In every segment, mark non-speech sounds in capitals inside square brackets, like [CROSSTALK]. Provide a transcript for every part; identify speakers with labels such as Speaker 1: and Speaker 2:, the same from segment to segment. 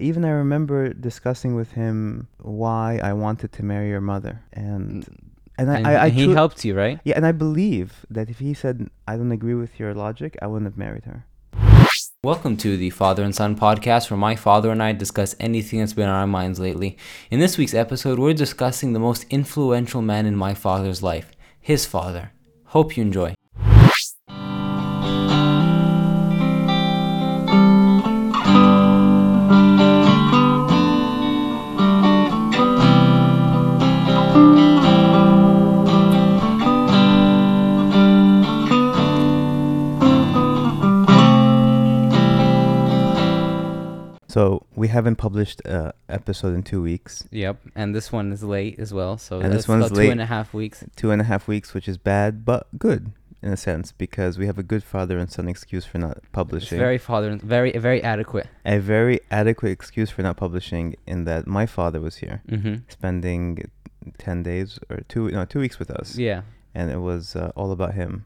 Speaker 1: Even I remember discussing with him why I wanted to marry your mother, and mm. and I,
Speaker 2: and,
Speaker 1: I, I
Speaker 2: and he
Speaker 1: tru-
Speaker 2: helped you, right?
Speaker 1: Yeah, and I believe that if he said I don't agree with your logic, I wouldn't have married her.
Speaker 2: Welcome to the Father and Son podcast, where my father and I discuss anything that's been on our minds lately. In this week's episode, we're discussing the most influential man in my father's life, his father. Hope you enjoy.
Speaker 1: So we haven't published a episode in two weeks,
Speaker 2: Yep, and this one is late as well, so
Speaker 1: And this one's
Speaker 2: about
Speaker 1: late.
Speaker 2: two and a half weeks.
Speaker 1: two and a half weeks, which is bad but good in a sense because we have a good father and son excuse for not
Speaker 2: It's
Speaker 1: publishing.
Speaker 2: very father, and very very adequate.
Speaker 1: a very adequate excuse for not publishing in that my father was here
Speaker 2: Mm-hmm.
Speaker 1: spending 10 days or two no 2 weeks with us
Speaker 2: Yeah,
Speaker 1: and it was uh, all about him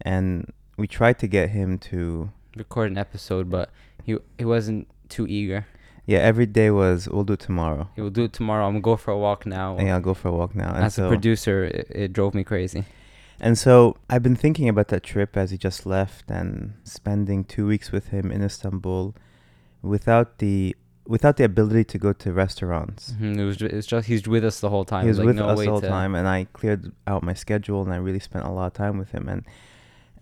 Speaker 1: and we tried to get him to
Speaker 2: record an episode, but he he wasn't too eager.
Speaker 1: yeah every day was we'll do it tomorrow
Speaker 2: We'll do it tomorrow. I'm gonna go for a walk now.
Speaker 1: and yeah, I'll go for a walk now and
Speaker 2: As
Speaker 1: so
Speaker 2: a producer, it, it drove me crazy.
Speaker 1: and so I've been thinking about that trip as he just left and spending 2 weeks with him in Istanbul without the without the ability to go to restaurants
Speaker 2: Mhm, It was it's just he's with us the whole time.
Speaker 1: he was
Speaker 2: like,
Speaker 1: with
Speaker 2: no
Speaker 1: us the whole time and i cleared out my schedule and i really spent a lot of time with him and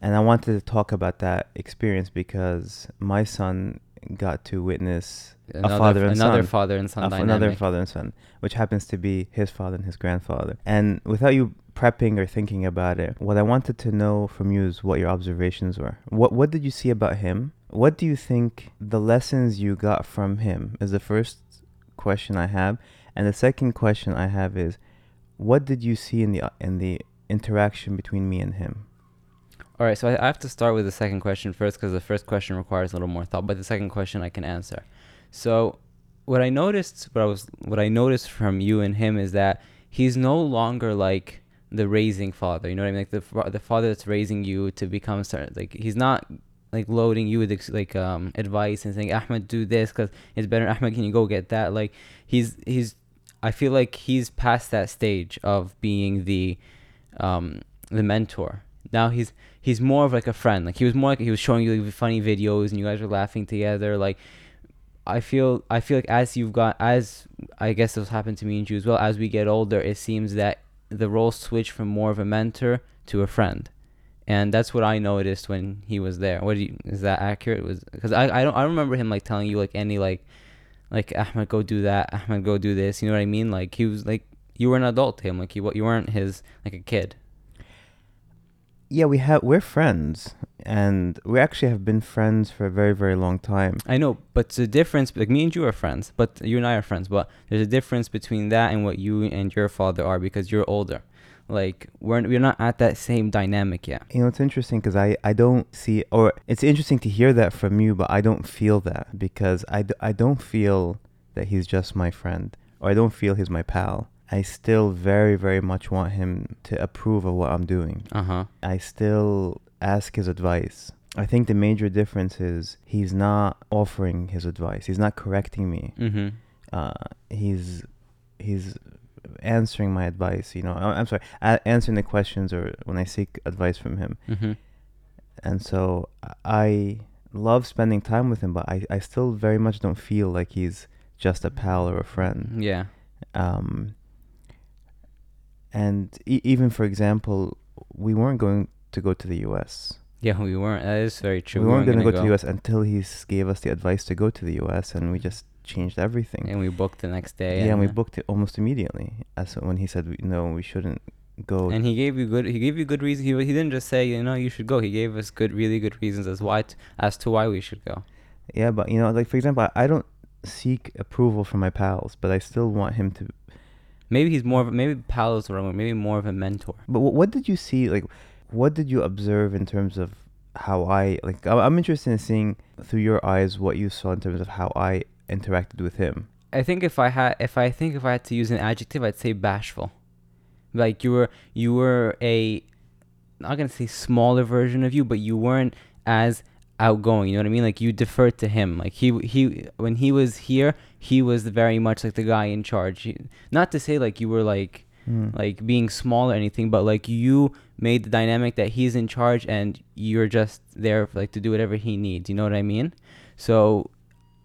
Speaker 1: and i wanted to talk about that experience because my son got to witness
Speaker 2: Another,
Speaker 1: father and
Speaker 2: another
Speaker 1: son.
Speaker 2: father and son dynamic.
Speaker 1: another father and son which happens to be his father and his grandfather. And without you prepping or thinking about it what i wanted to know from you is what your observations were. What what did you see about him? What do you think the lessons you got from him is the first question i have. And the second question i have is what did you see in the in the interaction between me and him
Speaker 2: All right, so I, have to start with the second question first because the first question requires a little more thought, but the second question I can answer. So, what I noticed, what I was, what I noticed from you and him is that he's no longer like the raising father. You know what I mean? Like the the father that's raising you to become certain. Like he's not like loading you with like um advice and saying Ahmed do this because it's better. Ahmed, can you go get that? Like he's he's. I feel like he's past that stage of being the um the mentor. Now he's he's more of like a friend. Like he was more like he was showing you like, funny videos and you guys were laughing together. Like I feel I feel like as you've got as I guess this happened to me and you as well. As we get older, it seems that the roles switch from more of a mentor to a friend, and that's what I noticed when he was there. What do you, is that accurate? Was because I I don't I remember him like telling you like any like like Ahmed go do that Ahmed go do this. You know what I mean? Like he was like you were an adult to him. Like you you weren't his like a kid.
Speaker 1: Yeah we have we're friends and we actually have been friends for a very very long time
Speaker 2: I know, but the difference, like me and you are friends, but you and I are friends, but there's a difference between that and what you and your father are because you're older. Like we're we're not at that same dynamic yet.
Speaker 1: You know, it's interesting because I, I don't see, or it's interesting to hear that from you, but I don't feel that because I, d- I don't feel that he's just my friend or I don't feel he's my pal. I still very, very much want him to approve of what I'm doing.
Speaker 2: Uh huh.
Speaker 1: I still ask his advice. I think the major difference is he's not offering his advice. He's not correcting me.
Speaker 2: Mm-hmm.
Speaker 1: Uh, he's he's answering my advice. You know, I'm sorry, a- answering the questions or when I seek advice from him.
Speaker 2: Mm-hmm.
Speaker 1: and so I love spending time with him, but I, I still very much don't feel like he's just a pal or a friend.
Speaker 2: Yeah.
Speaker 1: Um, and e- even for example, we weren't going to go to the U.S.
Speaker 2: Yeah, we weren't. That is very true.
Speaker 1: we weren't going to go,
Speaker 2: gonna
Speaker 1: the U.S. until he gave us the advice to go to the U.S. and we just changed everything.
Speaker 2: and we booked the next day.
Speaker 1: yeah, and we
Speaker 2: uh,
Speaker 1: booked it almost immediately. As when he said, we, "No, we shouldn't go."
Speaker 2: And he gave you good. He gave you good reasons. He he didn't just say you know you should go. He gave us good, really good reasons as why t- as to why we should go.
Speaker 1: Yeah, but you know, like for example, I, I don't seek approval from my pals, but I still want him to
Speaker 2: Maybe he's more of a, maybe pal is the wrong word. Maybe more of a mentor.
Speaker 1: But what did you see? Like, what did you observe in terms of how I like? I'm interested in seeing through your eyes what you saw in terms of how I interacted with him.
Speaker 2: I think if I had, if I think if I had to use an adjective, I'd say bashful. Like you were, you were a, not gonna say smaller version of you, but you weren't as outgoing. You know what I mean? Like you deferred to him. Like he he when he was here, he was very much like the guy in charge. He, not to say like you were like
Speaker 1: Mm.
Speaker 2: like being small or anything, but like you made the dynamic that he's in charge and you're just there for, like to do whatever he needs. You know what I mean? So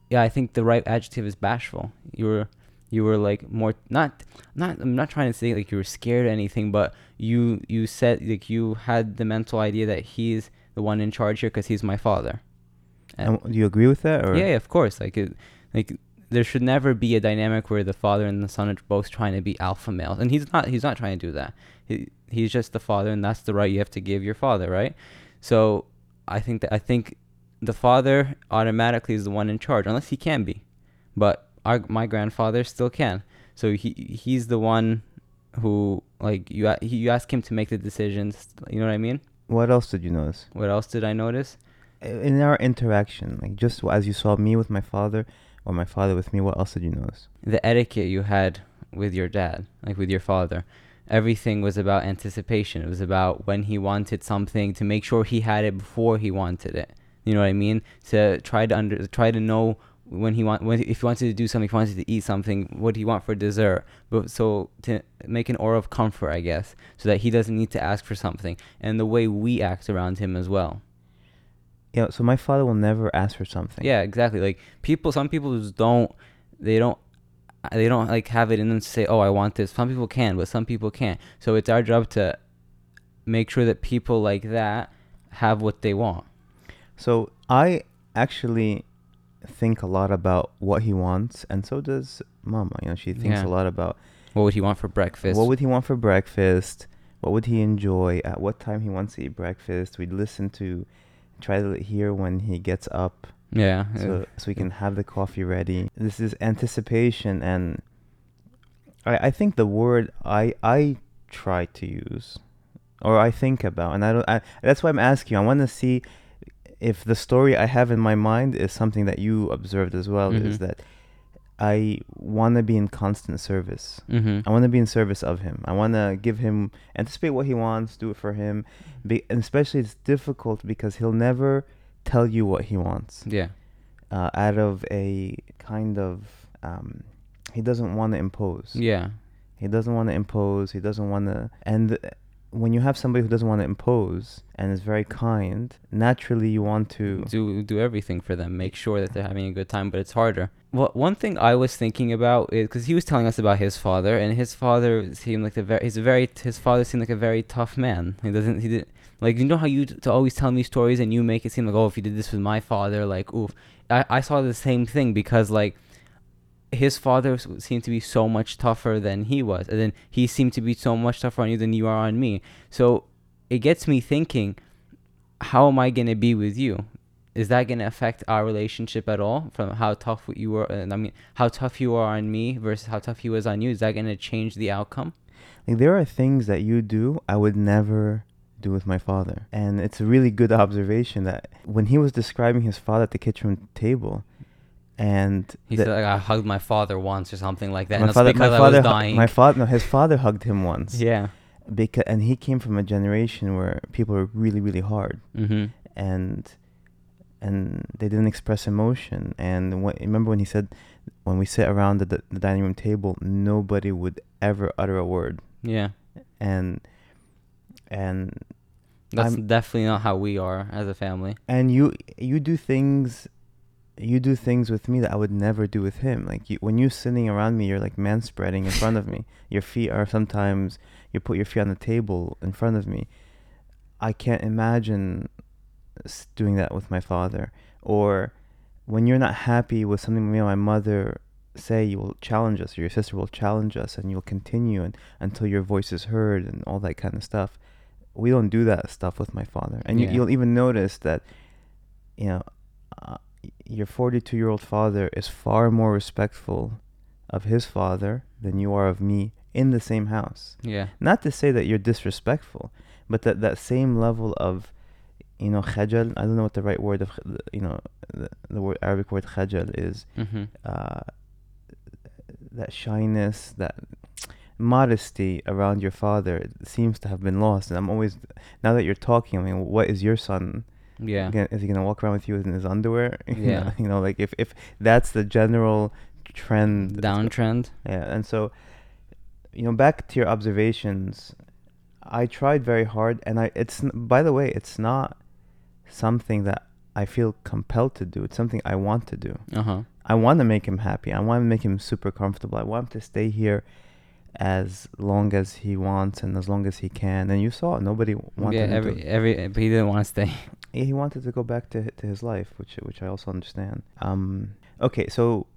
Speaker 2: yeah, I think the right adjective is bashful. You were you were like more not not I'm not trying to say like you were scared or anything, but you you said like you had the mental idea that he's the one in charge here because he's my father.
Speaker 1: And do you agree with that? Or
Speaker 2: Yeah, yeah, of course. Like it, like there should never be a dynamic where the father and the son are both trying to be alpha males, and he's not. He's not trying to do that. He, he's just the father, and that's the right you have to give your father, right? So I think that I think the father automatically is the one in charge, unless he can be, but our my grandfather still can. So he he's the one who like you you ask him to make the decisions. You know what I mean?
Speaker 1: What else did you notice
Speaker 2: What else did I notice?
Speaker 1: in our interaction? Like just as you saw me with my father, or my father with me. What else did you notice?
Speaker 2: the etiquette you had with your dad, like with your father. Everything was about anticipation. It was about when he wanted something to make sure he had it before he wanted it. You know what I mean? To try to under, try to know when he want, when if he wanted to do something, if he wanted to eat something, what do you want for dessert? But so to make an aura of comfort, I guess, so that he doesn't need to ask for something, and the way we act around him as well.
Speaker 1: Yeah. So my father will never ask for something.
Speaker 2: Yeah, exactly. Like people, some people just don't. They don't. They don't like have it in them to say, "Oh, I want this." Some people can, but some people can't. So it's our job to make sure that people like that have what they want.
Speaker 1: So I actually think a lot about what he wants, and so does Mama. You know, she thinks
Speaker 2: Yeah.
Speaker 1: a lot about
Speaker 2: What would he want for breakfast?
Speaker 1: what would he want for breakfast, what would he enjoy, at what time he wants to eat breakfast. We'd listen to, try to hear when he gets up,
Speaker 2: yeah.
Speaker 1: so so we can have the coffee ready. This is anticipation, and I I think the word I I try to use, or I think about, and I don't. I, that's why I'm asking. I want to see if the story I have in my mind is something that you observed as well. Is
Speaker 2: Mhm.
Speaker 1: that I want to be in constant service.
Speaker 2: mm-hmm.
Speaker 1: I want to be in service of him. I want to give him, anticipate what he wants, do it for him. Be, and especially, it's difficult because he'll never tell you what he wants
Speaker 2: Yeah.
Speaker 1: uh, out of a kind of, um, he doesn't want to impose.
Speaker 2: Yeah.
Speaker 1: He doesn't want to impose. He doesn't want to. And when you have somebody who doesn't want to impose and is very kind, naturally you want to.
Speaker 2: do do everything for them make sure that they're having a good time but it's harder well one thing i was thinking about is because he was telling us about his father and his father seemed like a very he's a very his father seemed like a very tough man he doesn't he did like you know how you t- to always tell me stories and you make it seem like oh if you did this with my father like oof i, I saw the same thing because like his father seemed to be so much tougher than he was and then he seemed to be so much tougher on you than you are on me so it gets me thinking how am I going to be with you? Is that going to affect our relationship at all from how tough you were? And I mean, how tough you are on me versus how tough he was on you? Is that going to change the outcome?
Speaker 1: Like, there are things that you do I would never do with my father. And it's a really good observation that when he was describing his father at the kitchen table, and
Speaker 2: He
Speaker 1: the-
Speaker 2: said, like, I hugged my father once or something like that.
Speaker 1: my
Speaker 2: and that's
Speaker 1: father,
Speaker 2: because
Speaker 1: my
Speaker 2: I
Speaker 1: father,
Speaker 2: was
Speaker 1: hu-
Speaker 2: dying.
Speaker 1: my father, no, his father hugged him once.
Speaker 2: yeah.
Speaker 1: Because and he came from a generation where people were really, really hard,
Speaker 2: Mm-hmm.
Speaker 1: and and they didn't express emotion. And when, remember when he said, when we sit around the, the dining room table, nobody would ever utter a word,
Speaker 2: Yeah.
Speaker 1: and and
Speaker 2: That's
Speaker 1: I'm-
Speaker 2: definitely not how we are as a family.
Speaker 1: and you you do things you do things with me that I would never do with him. Like you, when you're sitting around me, you're like man spreading in front of me. [LAUGHS] Your feet are sometimes you put your feet on the table in front of me. I can't imagine doing that with my father. Or when you're not happy with something me and my mother say, you will challenge us, or your sister will challenge us, and you'll continue and, until your voice is heard and all that kind of stuff. We don't do that stuff with my father, and
Speaker 2: Yeah.
Speaker 1: you, you'll even notice that, you know, uh, your 42 year old father is far more respectful of his father than you are of me in the same house.
Speaker 2: Yeah.
Speaker 1: Not to say that you're disrespectful, but that that same level of, you know, khajal. I don't know what the right word of, you know, the, the word Arabic word khajal is.
Speaker 2: Mm-hmm.
Speaker 1: Uh, that shyness, that modesty around your father seems to have been lost. And I'm always, now that you're talking, I mean, what is your son
Speaker 2: Yeah.
Speaker 1: Is he gonna walk around with you in his underwear? [LAUGHS] You know-
Speaker 2: Yeah.
Speaker 1: you know, like if if that's the general trend.
Speaker 2: Downtrend.
Speaker 1: Yeah, and so, you know, back to your observations, I tried very hard, and I it's by the way, it's not something that I feel compelled to do. It's something I want to do.
Speaker 2: Uh huh.
Speaker 1: I want to make him happy. I want to make him super comfortable. I want him to stay here as long as he wants and as long as he can. And you saw nobody wanted
Speaker 2: Yeah. Every
Speaker 1: to.
Speaker 2: every but he didn't want to stay.
Speaker 1: He wanted to go back to to his life, which which I also understand. Um, okay, so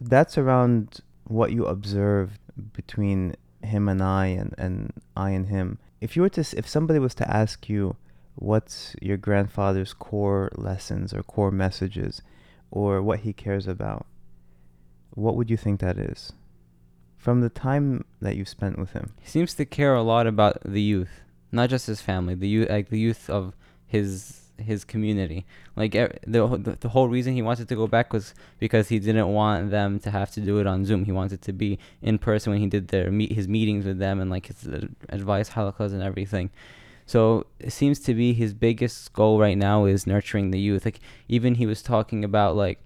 Speaker 1: that's around what you observed between him and I, and and I and him. If you were to, if somebody was to ask you, what's your grandfather's core lessons or core messages, or what he cares about, what would you think that is? From the time that you spent with him.
Speaker 2: He seems to care a lot about the youth, not just his family. The youth, like the youth of his his community. Like the the, whole reason he wanted to go back was because he didn't want them to have to do it on Zoom. He wanted to be in person when he did their meet his meetings with them and like his advice halakas and everything. So it seems to be his biggest goal right now is nurturing the youth. Like even he was talking about like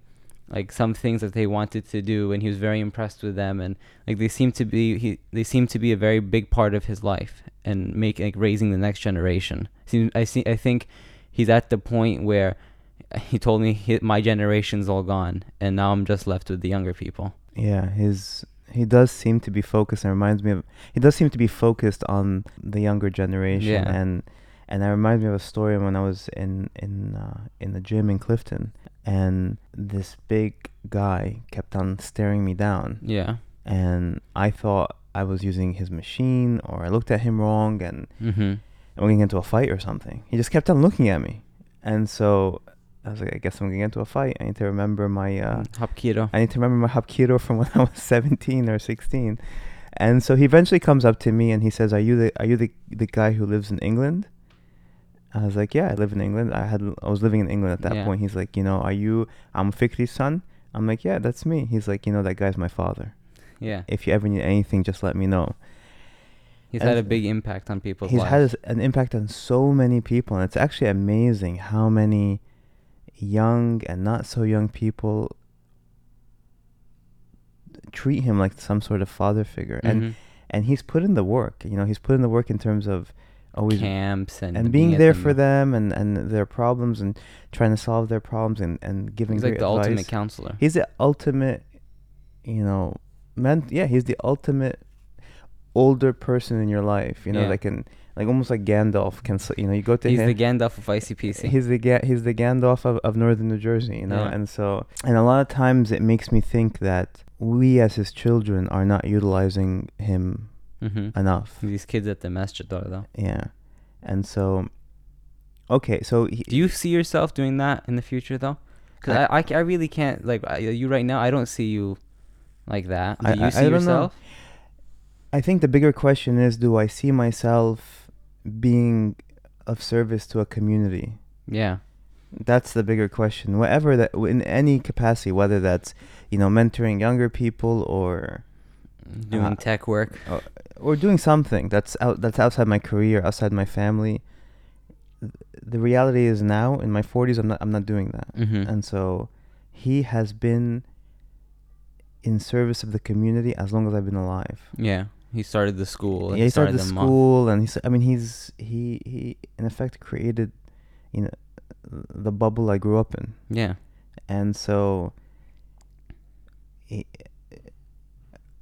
Speaker 2: like some things that they wanted to do and he was very impressed with them and like they seem to be he they seem to be a very big part of his life and make like raising the next generation. Seem I see I think he's at the point where he told me he, my generation's all gone and now I'm just left with the younger people.
Speaker 1: Yeah, his he does seem to be focused and reminds me of he does seem to be focused on the younger generation
Speaker 2: Yeah.
Speaker 1: and and that reminds me of a story when I was in in uh, in the gym in Clifton and this big guy kept on staring me down
Speaker 2: Yeah.
Speaker 1: and I thought I was using his machine or I looked at him wrong and
Speaker 2: Mhm.
Speaker 1: we're getting into a fight or something. He just kept on looking at me. And so I was like, I guess I'm getting into a fight. I need to remember my uh,
Speaker 2: Hapkido.
Speaker 1: I need to remember my Hapkido from [LAUGHS] when I was 17 or 16. And so he eventually comes up to me and he says, "Are you the are you the the guy who lives in England?" I was like, "Yeah, I live in England. I had I was living in England at that
Speaker 2: Yeah.
Speaker 1: point." He's like, "You know, are you I'm Fikri's son?" I'm like, "Yeah, that's me." He's like, "You know, that guy's my father.
Speaker 2: Yeah.
Speaker 1: If you ever need anything, just let me know."
Speaker 2: He's
Speaker 1: And
Speaker 2: had a big impact on people's
Speaker 1: He's
Speaker 2: lives.
Speaker 1: had an impact on so many people, and it's actually amazing how many young and not so young people treat him like some sort of father figure. And
Speaker 2: Mhm.
Speaker 1: and he's put in the work. You know, he's put in the work in terms of always
Speaker 2: camps and
Speaker 1: and being there
Speaker 2: the
Speaker 1: for them and and their problems and trying to solve their problems and and giving
Speaker 2: He's like the
Speaker 1: advice.
Speaker 2: ultimate counselor.
Speaker 1: He's the ultimate, you know, man. Yeah, he's the ultimate older person in your life. You know,
Speaker 2: Yeah.
Speaker 1: like can like almost like Gandalf can. You know, you go to
Speaker 2: He's
Speaker 1: him.
Speaker 2: the Gandalf of ICPC.
Speaker 1: He's the Ga- he's the Gandalf of, of northern New Jersey, you know,
Speaker 2: Yeah.
Speaker 1: and so and a lot of times it makes me think that we as his children are not utilizing him
Speaker 2: mm-hmm.
Speaker 1: enough.
Speaker 2: These kids at the masjid are though.
Speaker 1: Yeah, and so okay, so he,
Speaker 2: Do you see yourself doing that in the future though? Because
Speaker 1: I-
Speaker 2: I, I, I really can't like you right now. I don't see you like that. Do
Speaker 1: I-
Speaker 2: you see
Speaker 1: I don't know. I think the bigger question is, do I see myself being of service to a community?
Speaker 2: Yeah.
Speaker 1: That's the bigger question. Whatever that in any capacity, whether that's you know mentoring younger people or
Speaker 2: Doing
Speaker 1: Uh,
Speaker 2: tech work.
Speaker 1: or, or doing something that's out that's outside my career, outside my family. The reality is now in my 40s, I'm not I'm not doing that,
Speaker 2: Mm-hmm.
Speaker 1: and so he has been in service of the community as long as I've been alive.
Speaker 2: yeah. He started the school.
Speaker 1: yeah, he started the
Speaker 2: the
Speaker 1: school, and he's. I mean, he's he he in effect created, you know, the bubble I grew up in,
Speaker 2: Yeah.
Speaker 1: and so. He,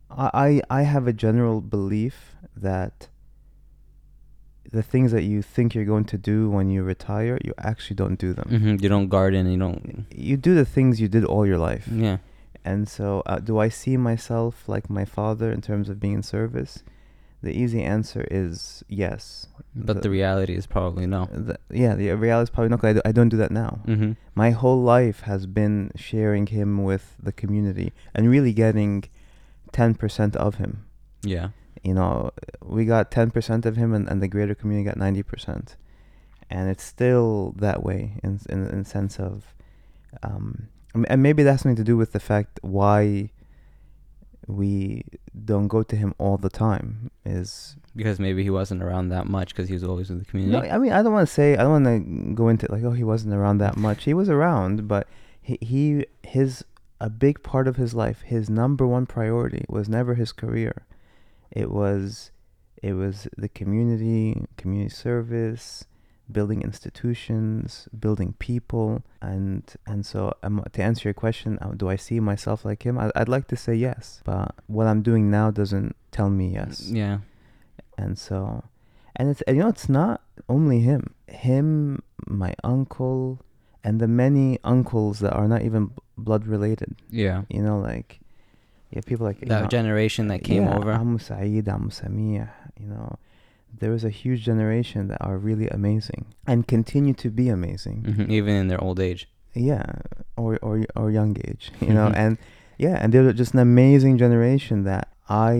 Speaker 1: I I I have a general belief that. The things that you think you're going to do when you retire, you actually don't do them.
Speaker 2: Mm-hmm. You don't garden. You don't.
Speaker 1: You do the things you did all your life.
Speaker 2: Yeah.
Speaker 1: And so, uh, do I see myself like my father in terms of being in service? The easy answer is yes.
Speaker 2: But the, reality is probably no.
Speaker 1: the- yeah, the reality is probably not. 'cause I, do, I don't do that now.
Speaker 2: Mm-hmm.
Speaker 1: My whole life has been sharing him with the community and really getting ten percent of him.
Speaker 2: Yeah.
Speaker 1: You know, we got ten percent of him, and, and the greater community got ninety percent, and it's still that way in in in sense of, um, and maybe that's something to do with the fact why we don't go to him all the time is
Speaker 2: because maybe he wasn't around that much because he was always in the community.
Speaker 1: no. I mean, I don't want to say I don't want to go into like oh he wasn't around that much. He was around, but he, he his a big part of his life, his number one priority was never his career. It was it was the community, community service, building institutions, building people, and and so um, to answer your question, uh, do I see myself like him? I, I'd like to say yes, but what I'm doing now doesn't tell me yes.
Speaker 2: Yeah.
Speaker 1: And so, and it's you know it's not only him, him, my uncle, and the many uncles that are not even blood related.
Speaker 2: Yeah.
Speaker 1: You know, like yeah, people like you
Speaker 2: That
Speaker 1: know,
Speaker 2: generation that came
Speaker 1: yeah,
Speaker 2: over.
Speaker 1: Amu Saeed, Amu Samia, you know, there was a huge generation that are really amazing and continue to be amazing.
Speaker 2: Mhm, Even in their old age.
Speaker 1: Yeah, or or or young age, [LAUGHS] you know,
Speaker 2: Mhm.
Speaker 1: and yeah, and they're just an amazing generation that I,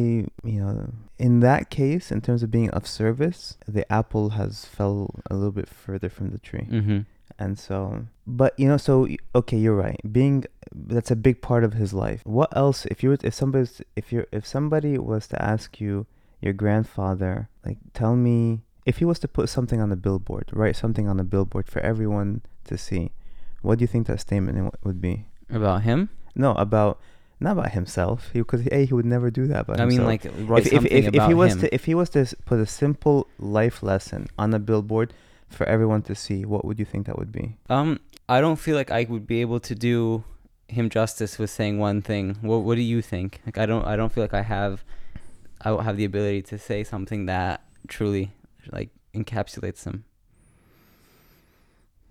Speaker 1: you know, in that case, in terms of being of service, the apple has fell a little bit further from the tree,
Speaker 2: Mm-hmm.
Speaker 1: and so, but you know, so okay, you're right. Being that's a big part of his life. What else? If you were, if somebody's, if you're, if somebody was to ask you, your grandfather, like, tell me if he was to put something on the billboard, write something on the billboard for everyone to see, what do you think that statement would be?
Speaker 2: About him?
Speaker 1: No, about not about himself, because a he would never do that. But
Speaker 2: I mean, like, write
Speaker 1: if, if,
Speaker 2: something
Speaker 1: if, if
Speaker 2: about
Speaker 1: he was
Speaker 2: him.
Speaker 1: to if he was to put a simple life lesson on a billboard for everyone to see, what would you think that would be?
Speaker 2: Um, I don't feel like I would be able to do him justice with saying one thing. What What do you think? Like, I don't. I don't feel like I have. I don't have the ability to say something that truly like encapsulates them.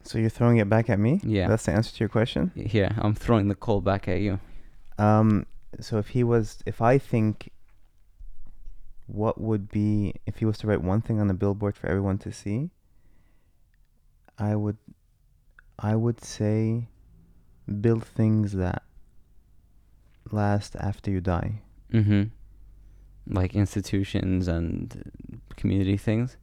Speaker 1: So you're throwing it back at me?
Speaker 2: Yeah.
Speaker 1: That's the answer to your question.
Speaker 2: Yeah, I'm throwing the coal back at you.
Speaker 1: Um, so if he was, if I think, what would be if he was to write one thing on the billboard for everyone to see? I would, I would say, build things that last after you die.
Speaker 2: Mm-hmm. Like institutions and community things.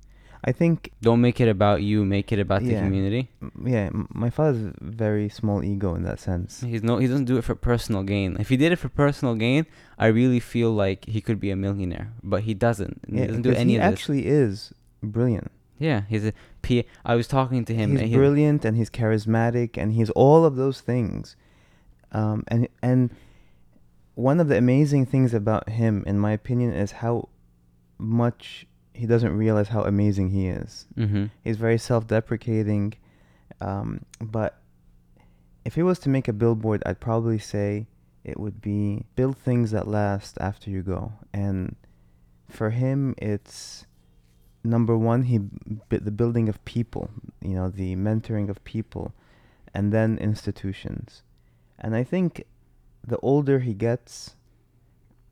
Speaker 1: I think,
Speaker 2: Don't make it about you. Make it about the community.
Speaker 1: yeah, my father's very small ego in that sense.
Speaker 2: He's no. He doesn't do it for personal gain. If he did it for personal gain, I really feel like he could be a millionaire. But he doesn't.
Speaker 1: Yeah,
Speaker 2: he doesn't do any
Speaker 1: he
Speaker 2: of this.
Speaker 1: He actually is brilliant.
Speaker 2: Yeah, he's a P. I was talking to him.
Speaker 1: he's
Speaker 2: and he-
Speaker 1: brilliant and he's charismatic and he's all of those things um, and and one of the amazing things about him in my opinion is how much he doesn't realize how amazing he is.
Speaker 2: Mhm.
Speaker 1: he's very self-deprecating um, but if he was to make a billboard i'd probably say it would be build things that last after you go. And for him it's number one he b- the building of people you know the mentoring of people and then institutions. And i think the older he gets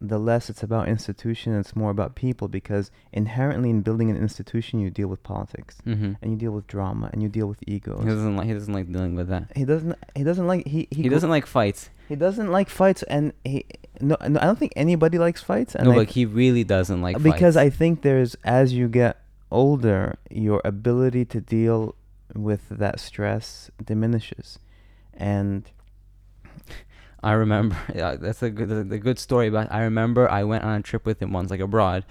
Speaker 1: the less it's about institution it's more about people because inherently in building an institution you deal with politics
Speaker 2: Mhm.
Speaker 1: and you deal with drama and you deal with egos
Speaker 2: He doesn't like. He doesn't like dealing with that.
Speaker 1: he doesn't he doesn't like he he,
Speaker 2: He, doesn't like fights.
Speaker 1: he doesn't like fights and he no, no i don't think anybody likes fights and
Speaker 2: no,
Speaker 1: I
Speaker 2: like he really doesn't like
Speaker 1: because
Speaker 2: fights.
Speaker 1: I think there's as you get older, your ability to deal with that stress diminishes, and
Speaker 2: I remember. [LAUGHS] Yeah, that's a good, the, good story about. I remember I went on a trip with him once, like abroad,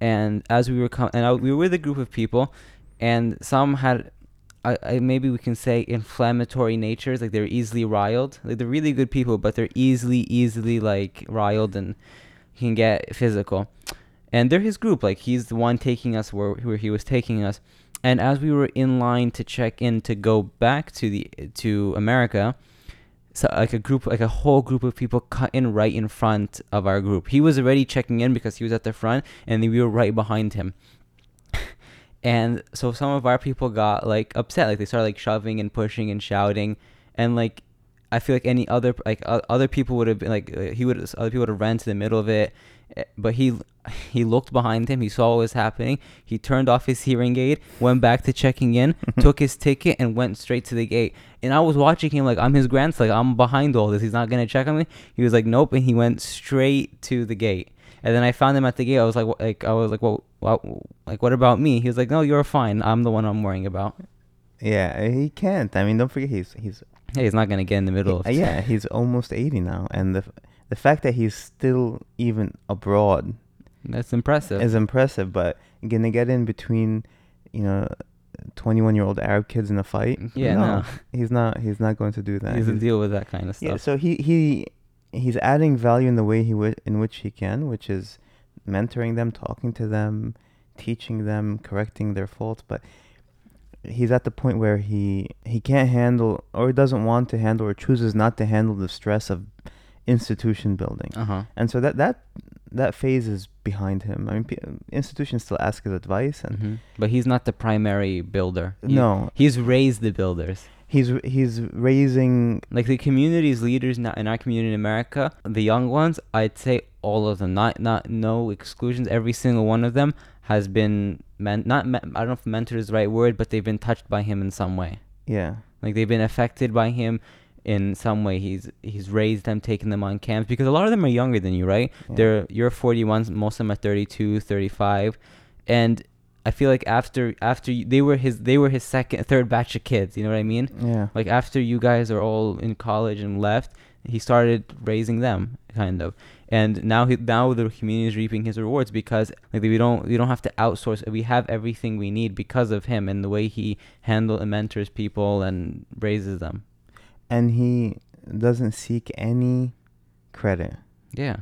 Speaker 2: and as we were coming, and I, we were with a group of people, and some had, I, I maybe we can say inflammatory natures, like they're easily riled. Like they're really good people, but they're easily, easily like riled and can get physical. And they're his group. Like he's the one taking us where where he was taking us. And as we were in line to check in to go back to the to America, so like a group like a whole group of people cut in right in front of our group. He was already checking in because he was at the front and we were right behind him. [LAUGHS] And so some of our people got like upset. Like they started like shoving and pushing and shouting. And like i feel like any other like o- other people would have been like uh, he would other people would have ran to the middle of it but he he looked behind him he saw what was happening he turned off his hearing aid went back to checking in [LAUGHS] took his ticket and went straight to the gate and I was watching him like I'm his grandson. Like I'm behind all this. He's not gonna check on me. He was like, nope, and he went straight to the gate. And then I found him at the gate. I was like, what, like I was like, well, what, like what about me? He was like, no, you're fine. I'm the one I'm worrying about.
Speaker 1: yeah, he can't. I mean, don't forget he's he's
Speaker 2: Hey, he's not gonna get in the middle of.
Speaker 1: uh, yeah [LAUGHS] he's almost eighty now, and the the fact that he's still even abroad
Speaker 2: That's impressive.
Speaker 1: is impressive. But gonna get in between, you know, twenty-one-year-old Arab kids in a fight?
Speaker 2: Yeah, no.
Speaker 1: he's not. He's not going to do that.
Speaker 2: he doesn't
Speaker 1: He's-
Speaker 2: deal with that kind of stuff yeah,
Speaker 1: so he he he's adding value in the way he w- in which he can, which is mentoring them, talking to them, teaching them, correcting their faults. But he's at the point where he he can't handle or doesn't want to handle or chooses not to handle the stress of institution building.
Speaker 2: Uh huh.
Speaker 1: And so that that that phase is behind him. I mean, p- institutions still ask his advice, and
Speaker 2: hmm But he's not the primary builder. He-
Speaker 1: no,
Speaker 2: He's raised the builders.
Speaker 1: he's he's raising.
Speaker 2: Like the community's leaders now in our community in America, the young ones, I'd say all of them, not not no exclusions. Every single one of them has been men, not men, I don't know if mentor is the right word, but they've been touched by him in some way.
Speaker 1: Yeah,
Speaker 2: Like they've been affected by him in some way. He's he's raised them, taken them on camps because a lot of them are younger than you, right?
Speaker 1: yeah.
Speaker 2: They're you're 41, most of them are 32, 35, and I feel like after after you, they were his they were his second third batch of kids. You know what I mean?
Speaker 1: yeah.
Speaker 2: Like after you guys are all in college and left, he started raising them kind of. And now he now the community is reaping his rewards because like we don't we don't have to outsource. We have everything we need because of him and the way he handles and mentors people and raises them.
Speaker 1: And he doesn't seek any credit.
Speaker 2: Yeah.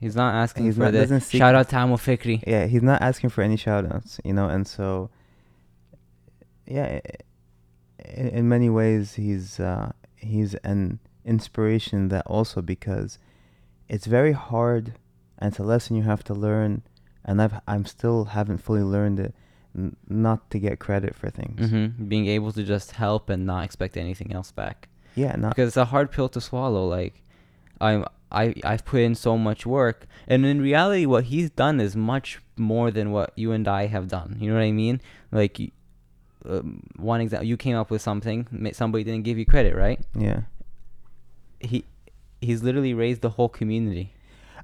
Speaker 2: He's not asking
Speaker 1: He's
Speaker 2: for
Speaker 1: not-
Speaker 2: the
Speaker 1: seek-
Speaker 2: shout out to Amo Fikri.
Speaker 1: Yeah, he's not asking for any shout outs, you know, and so yeah, in, in many ways he's uh, he's an inspiration that also because it's very hard and it's a lesson you have to learn and I've I'm still haven't fully learned it n- not to get credit for things.
Speaker 2: hmm Being able to just help and not expect anything else back.
Speaker 1: Yeah, not
Speaker 2: because it's a hard pill to swallow. Like, I'm I I've put in so much work, and in reality, what he's done is much more than what you and I have done. You know what I mean? Like, um, one example, you came up with something, somebody didn't give you credit, right?
Speaker 1: yeah.
Speaker 2: He he's literally raised the whole community.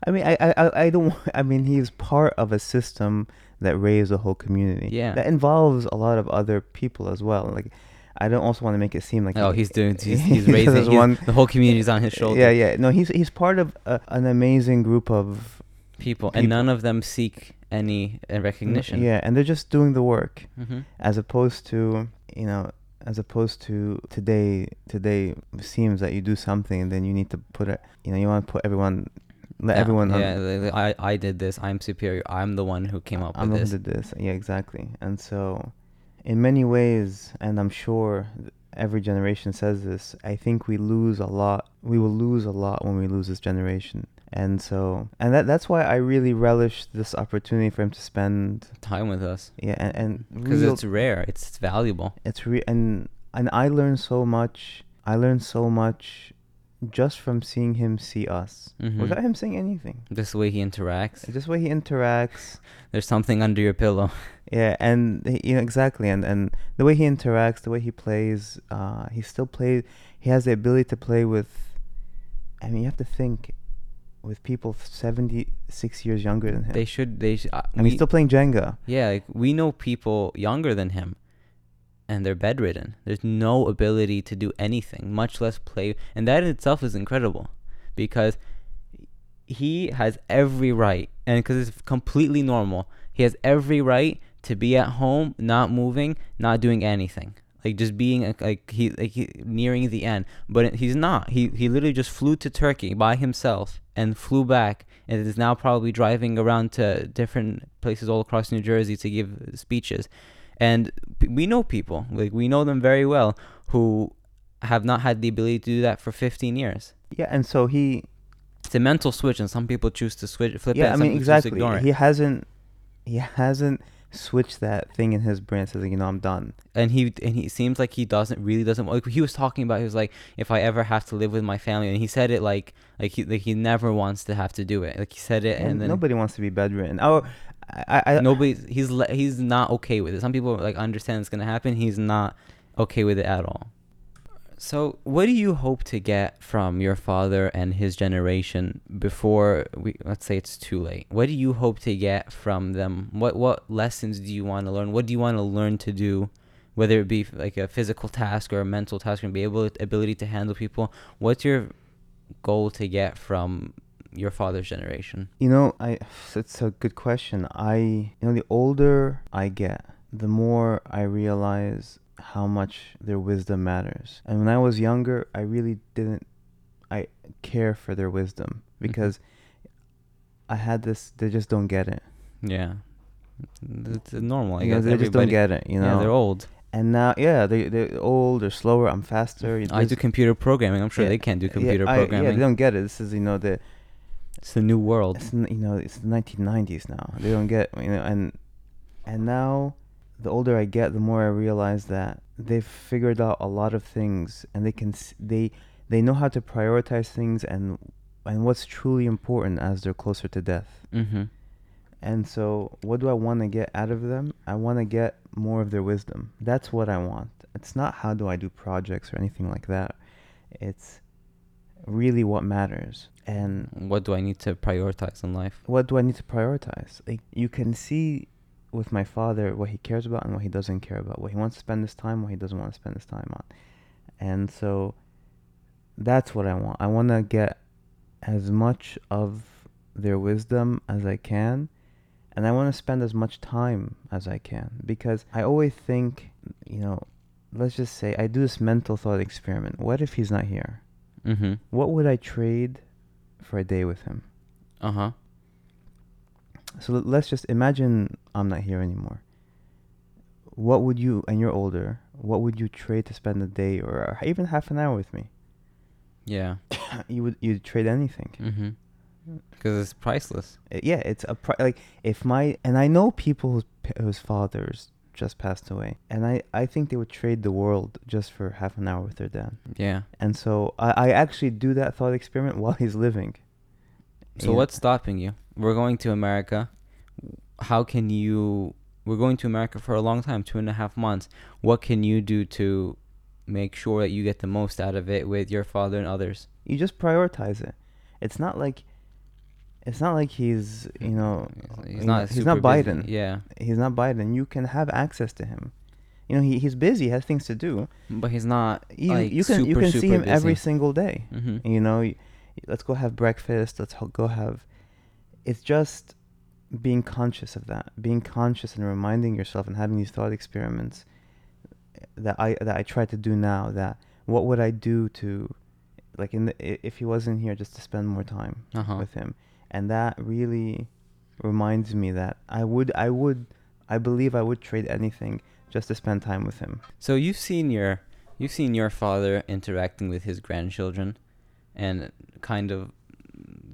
Speaker 1: I mean, I, I, I- don't. I mean, he's part of a system that raised a whole community.
Speaker 2: Yeah.
Speaker 1: That involves a lot of other people as well. Like, I don't also want to make it seem like.
Speaker 2: Oh,
Speaker 1: he-
Speaker 2: he's doing. He's, he's [LAUGHS] raising. he's-
Speaker 1: one.
Speaker 2: the whole community's on his shoulder.
Speaker 1: Yeah, yeah. No, he's he's part of a, an amazing group of
Speaker 2: People, and none of them seek any uh, recognition.
Speaker 1: Yeah, and they're just doing the work,
Speaker 2: hmm
Speaker 1: as opposed to you know, as opposed to today. Today seems that you do something and then you need to put it. You know, you want to put everyone, let
Speaker 2: Yeah,
Speaker 1: everyone.
Speaker 2: Yeah, I I did this. I'm superior. I'm the one who came up
Speaker 1: I'm
Speaker 2: with
Speaker 1: the
Speaker 2: this.
Speaker 1: one who did this. Yeah, exactly. And so, in many ways, and I'm sure every generation says this, I think we lose a lot. We will lose a lot when we lose this generation. And so, and that that's why I really relish this opportunity for him to spend,
Speaker 2: Time with us.
Speaker 1: yeah, and,
Speaker 2: because it's rare. It's valuable.
Speaker 1: it's re- and and I learned so much. I learned so much just from seeing him see us
Speaker 2: Mhm.
Speaker 1: without him saying anything.
Speaker 2: Just the way he interacts.
Speaker 1: Just the way he interacts. [LAUGHS]
Speaker 2: There's something under your pillow. [LAUGHS]
Speaker 1: Yeah, and you know exactly, and and the way he interacts, the way he plays, uh, he still plays. He has the ability to play with. I mean, you have to think, with people seventy six years younger than him.
Speaker 2: They should. They. Should, uh,
Speaker 1: and
Speaker 2: we,
Speaker 1: he's still playing Jenga.
Speaker 2: yeah, like we know people younger than him, and they're bedridden. There's no ability to do anything, much less play. And that in itself is incredible, because he has every right, and because it's completely normal, he has every right to be at home, not moving, not doing anything. Like just being like he like he, nearing the end, but he's not. He he literally just flew to Turkey by himself and flew back, and is now probably driving around to different places all across New Jersey to give speeches. And we know people like we know them very well who have not had the ability to do that for 15 years.
Speaker 1: Yeah, and so he.
Speaker 2: It's a mental switch, and some people choose to switch, flip it.
Speaker 1: Yeah, I
Speaker 2: and
Speaker 1: mean
Speaker 2: people choose to
Speaker 1: exactly.
Speaker 2: ignore it.
Speaker 1: He hasn't. He hasn't switched that thing in his brain. Says you know, I'm done.
Speaker 2: and he and he seems like he doesn't really doesn't like he was talking about he was like if I ever have to live with my family and he said it like like he like he never wants to have to do it like he said it and,
Speaker 1: And
Speaker 2: then
Speaker 1: nobody wants to be bedridden. Oh, I, I,
Speaker 2: he's he's not okay with it. Some people like understand it's gonna happen. He's not okay with it at all. So what do you hope to get from your father and his generation before we let's say it's too late? What do you hope to get from them? What what lessons do you want to learn? What do you want to learn to do? Whether it be like a physical task or a mental task and be able ability to handle people. What's your goal to get from your father's generation?
Speaker 1: You know, I it's a good question. I you know the older I get, the more I realize how much their wisdom matters. And when I was younger, I really didn't I care for their wisdom mm-hmm. because I had this they just don't get it.
Speaker 2: Yeah, it's normal. I guess
Speaker 1: they just don't get it, you know.
Speaker 2: Yeah, they're old.
Speaker 1: And now yeah, they they're old, they're slower, I'm faster.
Speaker 2: I do computer programming. I'm sure
Speaker 1: yeah,
Speaker 2: they can't do computer
Speaker 1: I-
Speaker 2: programming.
Speaker 1: Yeah, they don't get it. This is you know the
Speaker 2: it's the new world.
Speaker 1: it's you know it's the 1990s now. They don't get you know and and now the older I get, the more I realize that they've figured out a lot of things and they can they they know how to prioritize things and and what's truly important as they're closer to death.
Speaker 2: Mm-hmm.
Speaker 1: And so, what do I want to get out of them? I want to get more of their wisdom. That's what I want. It's not how do I do projects or anything like that. It's really what matters. And
Speaker 2: What do I need to prioritize in life?
Speaker 1: what do I need to prioritize? Like you can see with my father what he cares about and what he doesn't care about, what he wants to spend his time, what he doesn't want to spend his time on. And so that's what I want. I want to get as much of their wisdom as I can and I want to spend as much time as I can because I always think, you know, let's just say I do this mental thought experiment. What if he's not here?
Speaker 2: Mm-hmm.
Speaker 1: What would I trade for a day with him?
Speaker 2: Uh huh.
Speaker 1: So l- let's just imagine I'm not here anymore. What would you, and you're older, what would you trade to spend a day or even half an hour with me?
Speaker 2: Yeah. [COUGHS]
Speaker 1: you would you'd trade anything.
Speaker 2: Mm-hmm. Because it's priceless.
Speaker 1: Yeah, it's a pri- like if my and I know people whose whose fathers just passed away, and I I think they would trade the world just for half an hour with their dad.
Speaker 2: Yeah.
Speaker 1: And so I I actually do that thought experiment while he's living.
Speaker 2: So
Speaker 1: You-
Speaker 2: what's stopping you? We're going to America. How can you? We're going to America for a long time, two and a half months. What can you do to make sure that you get the most out of it with your father and others?
Speaker 1: you just prioritize it. It's not like it's not like he's you know
Speaker 2: he's not.
Speaker 1: he's
Speaker 2: super
Speaker 1: not
Speaker 2: busy.
Speaker 1: Biden.
Speaker 2: Yeah,
Speaker 1: He's not Biden. You can have access to him. You know he he's busy, he has things to do.
Speaker 2: but he's not.
Speaker 1: You
Speaker 2: like,
Speaker 1: you can you can see
Speaker 2: super
Speaker 1: him every single day.
Speaker 2: Mhm.
Speaker 1: You know, let's go have breakfast. Let's ho- go have. It's just being conscious of that, being conscious and reminding yourself and having these thought experiments that I that I try to do now. That what would I do to, like in the if he wasn't here, just to spend more time
Speaker 2: Uh-huh.
Speaker 1: with him, and that really reminds me that I would I would I believe I would trade anything just to spend time with him.
Speaker 2: So you've seen your you've seen your father interacting with his grandchildren, and kind of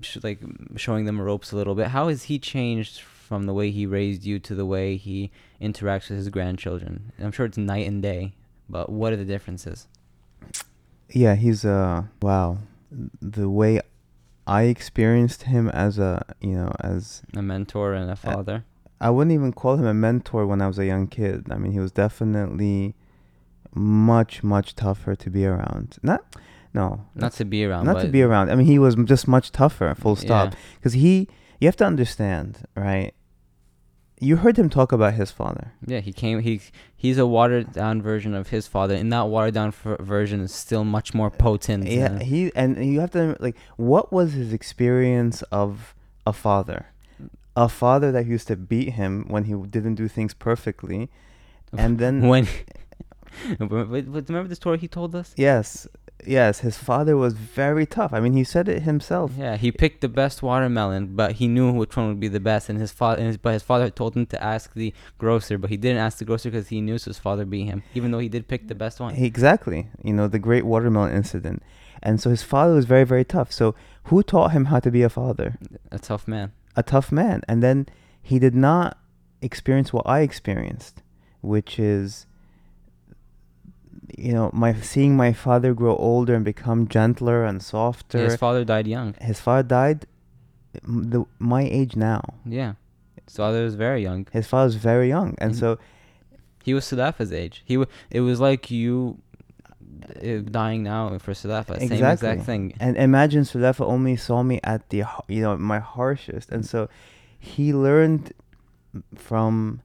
Speaker 2: sh- like showing them ropes a little bit. How has he changed from the way he raised you to the way he interacts with his grandchildren? I'm sure it's night and day, but what are the differences?
Speaker 1: Yeah, he's uh wow. The way I experienced him as a you know as
Speaker 2: A mentor and a father.
Speaker 1: I wouldn't even call him a mentor when I was a young kid. I mean, he was definitely much much tougher to be around. Not no,
Speaker 2: not to be around.
Speaker 1: not to be around. I mean, he was just much tougher. Full stop.
Speaker 2: Yeah.
Speaker 1: Because he, you have to understand, right? You heard him talk about his father.
Speaker 2: Yeah, he came. He he's a watered down version of his father, and that watered down f- version is still much more uh, potent.
Speaker 1: Yeah,
Speaker 2: than-
Speaker 1: he and you have to like, what was his experience of a father? A father that used to beat him when he didn't do things perfectly, and then [LAUGHS]
Speaker 2: when. But [LAUGHS] remember the story he told us?
Speaker 1: yes, yes, his father was very tough. I mean, he said it himself.
Speaker 2: Yeah, he picked the best watermelon, but he knew which one would be the best. And his father, and his, but his father told him to ask the grocer, but he didn't ask the grocer because he knew his father beat him, even though he did pick the best one.
Speaker 1: Exactly. You know, the great watermelon incident. And so his father was very, very tough. So who taught him how to be a father?
Speaker 2: A tough man.
Speaker 1: A tough man. And then he did not experience what I experienced, which is you know, my seeing my father grow older and become gentler and softer.
Speaker 2: His father died young.
Speaker 1: His father died the my age now.
Speaker 2: Yeah, his father was very young.
Speaker 1: His father was very young. And
Speaker 2: Mhm.
Speaker 1: so
Speaker 2: He was Sadafa's age. He w- it was like you uh, dying now for Sadafa. Same
Speaker 1: exactly.
Speaker 2: exact thing.
Speaker 1: And imagine Sulefa only saw me at the you know my harshest, and so he learned from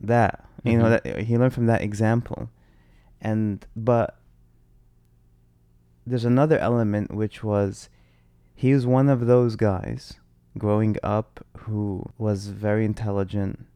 Speaker 1: that. You know
Speaker 2: Mhm.
Speaker 1: that he learned from that example, and but there's another element which was he was one of those guys growing up who was very intelligent.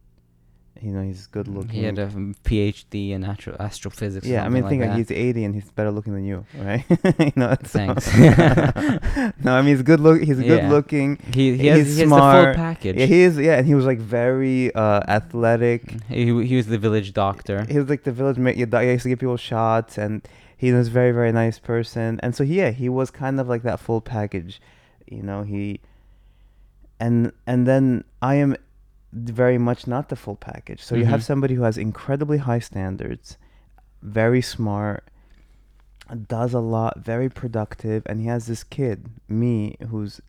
Speaker 1: You know, he's good looking.
Speaker 2: He had a PhD in astro- astrophysics.
Speaker 1: yeah, I mean, think
Speaker 2: like that.
Speaker 1: he's 80 and he's better looking than you, right? [LAUGHS] you know,
Speaker 2: Thanks. [LAUGHS]
Speaker 1: no, I mean, he's good look. He's
Speaker 2: Yeah.
Speaker 1: good looking.
Speaker 2: He, he has,
Speaker 1: he's
Speaker 2: he has the full
Speaker 1: smart.
Speaker 2: package.
Speaker 1: Yeah, he is. Yeah, and he was like very uh, athletic.
Speaker 2: he, he was the village doctor.
Speaker 1: He was like the village mate. He used to give people shots, and he was a very, very nice person. And so, yeah, he was kind of like that full package. You know, he. And and then I am very much not the full package. So you have
Speaker 2: Mhm.
Speaker 1: somebody who has incredibly high standards, very smart, does a lot, very productive, and he has this kid, me, who's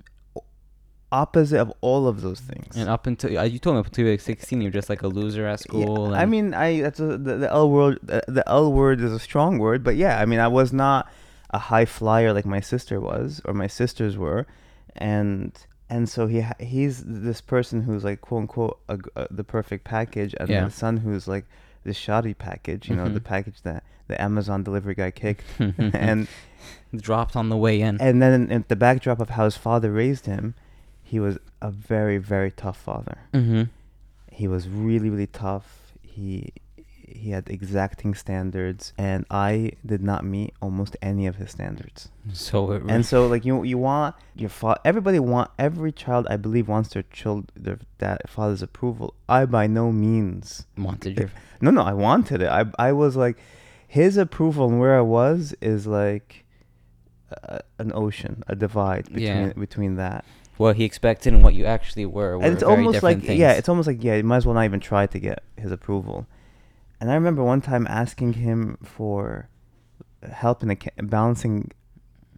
Speaker 1: opposite of all of those things.
Speaker 2: And up until uh, you told me up until you were 16, you were just like a loser at
Speaker 1: Yeah,
Speaker 2: school.
Speaker 1: I mean, I that's a, the, the L word. The, the L word is a strong word, but yeah, I mean, I was not a high flyer like my sister was or my sisters were, and and so he ha- he's this person who's like quote unquote a, g- uh, the perfect package, and
Speaker 2: Yeah.
Speaker 1: the son who's like the shoddy package. You know, the
Speaker 2: Mhm.
Speaker 1: package that the Amazon delivery guy kicked, [LAUGHS] and [LAUGHS]
Speaker 2: dropped on the way in.
Speaker 1: and then in the backdrop of how his father raised him, he was a very very tough father
Speaker 2: mm-hmm.
Speaker 1: he was really really tough he he had exacting standards and i did not meet almost any of his standards
Speaker 2: So it
Speaker 1: and so like you you want your fa- everybody want every child i believe wants their child their dad father's approval i by no means
Speaker 2: wanted your
Speaker 1: no no i wanted it i i was like his approval and where i was is like uh, an ocean a divide between
Speaker 2: Yeah.
Speaker 1: between that
Speaker 2: what he expected and what you actually were. were
Speaker 1: and it's almost like
Speaker 2: things.
Speaker 1: yeah, it's almost like yeah, you might as well not even try to get his approval. And I remember one time asking him for help in a che- balancing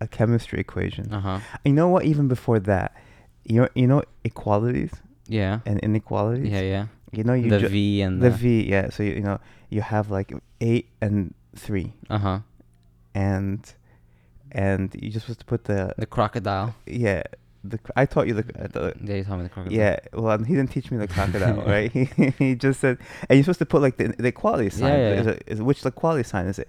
Speaker 1: a chemistry equation.
Speaker 2: Uh huh.
Speaker 1: You know what? Even before that, you know, you know equalities
Speaker 2: Yeah.
Speaker 1: and inequalities.
Speaker 2: Yeah. Yeah.
Speaker 1: You know, you
Speaker 2: the
Speaker 1: ju-
Speaker 2: V and
Speaker 1: the
Speaker 2: the,
Speaker 1: V. Yeah. So you, you know, you have like eight and three,
Speaker 2: Uh huh.
Speaker 1: and and you just supposed to put the
Speaker 2: The crocodile.
Speaker 1: yeah. The I taught you the, uh, the
Speaker 2: Yeah, you told me the crocodile.
Speaker 1: Yeah, well, he didn't teach me the crocodile, [LAUGHS] right? He, [LAUGHS] he just said, and you're supposed to put like the, the equality sign.
Speaker 2: Yeah, yeah,
Speaker 1: Is
Speaker 2: yeah.
Speaker 1: it- is- which equality sign is it?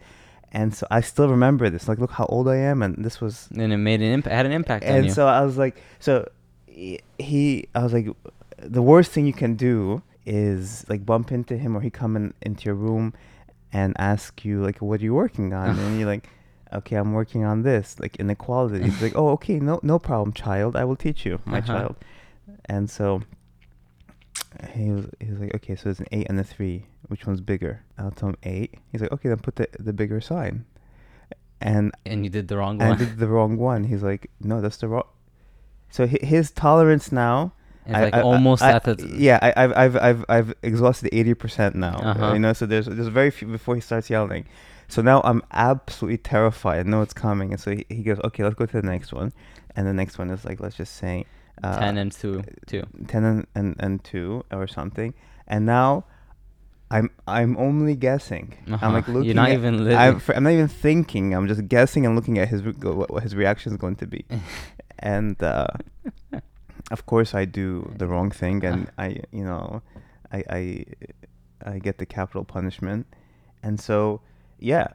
Speaker 1: And so I still remember this. Like, look how old I am, and this was.
Speaker 2: And it made an impact. Had an impact on
Speaker 1: And so I was like, so he- he, I was like, the worst thing you can do is like bump into him, or he come in into your room and ask you like, what are you working on? [LAUGHS] and you're like. Okay, I'm working on this, like inequality. He's like, oh, okay, no, no problem, child. I will teach you, my
Speaker 2: Uh-huh.
Speaker 1: child. And so he was, he was like, okay, so it's an eight and a three. Which one's bigger? I'll tell him eight. He's like, okay, then put the the bigger sign. And
Speaker 2: and you did the wrong
Speaker 1: and I
Speaker 2: one.
Speaker 1: did the [LAUGHS] wrong one. He's like, no, that's the wrong. So his tolerance now.
Speaker 2: it's
Speaker 1: I-
Speaker 2: like
Speaker 1: I-
Speaker 2: almost
Speaker 1: I-
Speaker 2: at the.
Speaker 1: Yeah, I, I've I've I've I've exhausted eighty percent now.
Speaker 2: Uh-huh.
Speaker 1: You know, so there's there's very few before he starts yelling. So now I'm absolutely terrified. I know it's coming, and so he, he goes, okay, let's go to the next one, and the next one is like, let's just say, uh,
Speaker 2: Ten and two. Two.
Speaker 1: 10 and, and, and 2 or something and now i'm i'm only guessing
Speaker 2: Uh-huh.
Speaker 1: i'm like looking
Speaker 2: You're not
Speaker 1: at-
Speaker 2: even
Speaker 1: I'm, I'm not even thinking i'm just guessing and looking at his what, what his reaction is going to be [LAUGHS] and uh of course i do the wrong thing and i you know i i i get the capital punishment and so yeah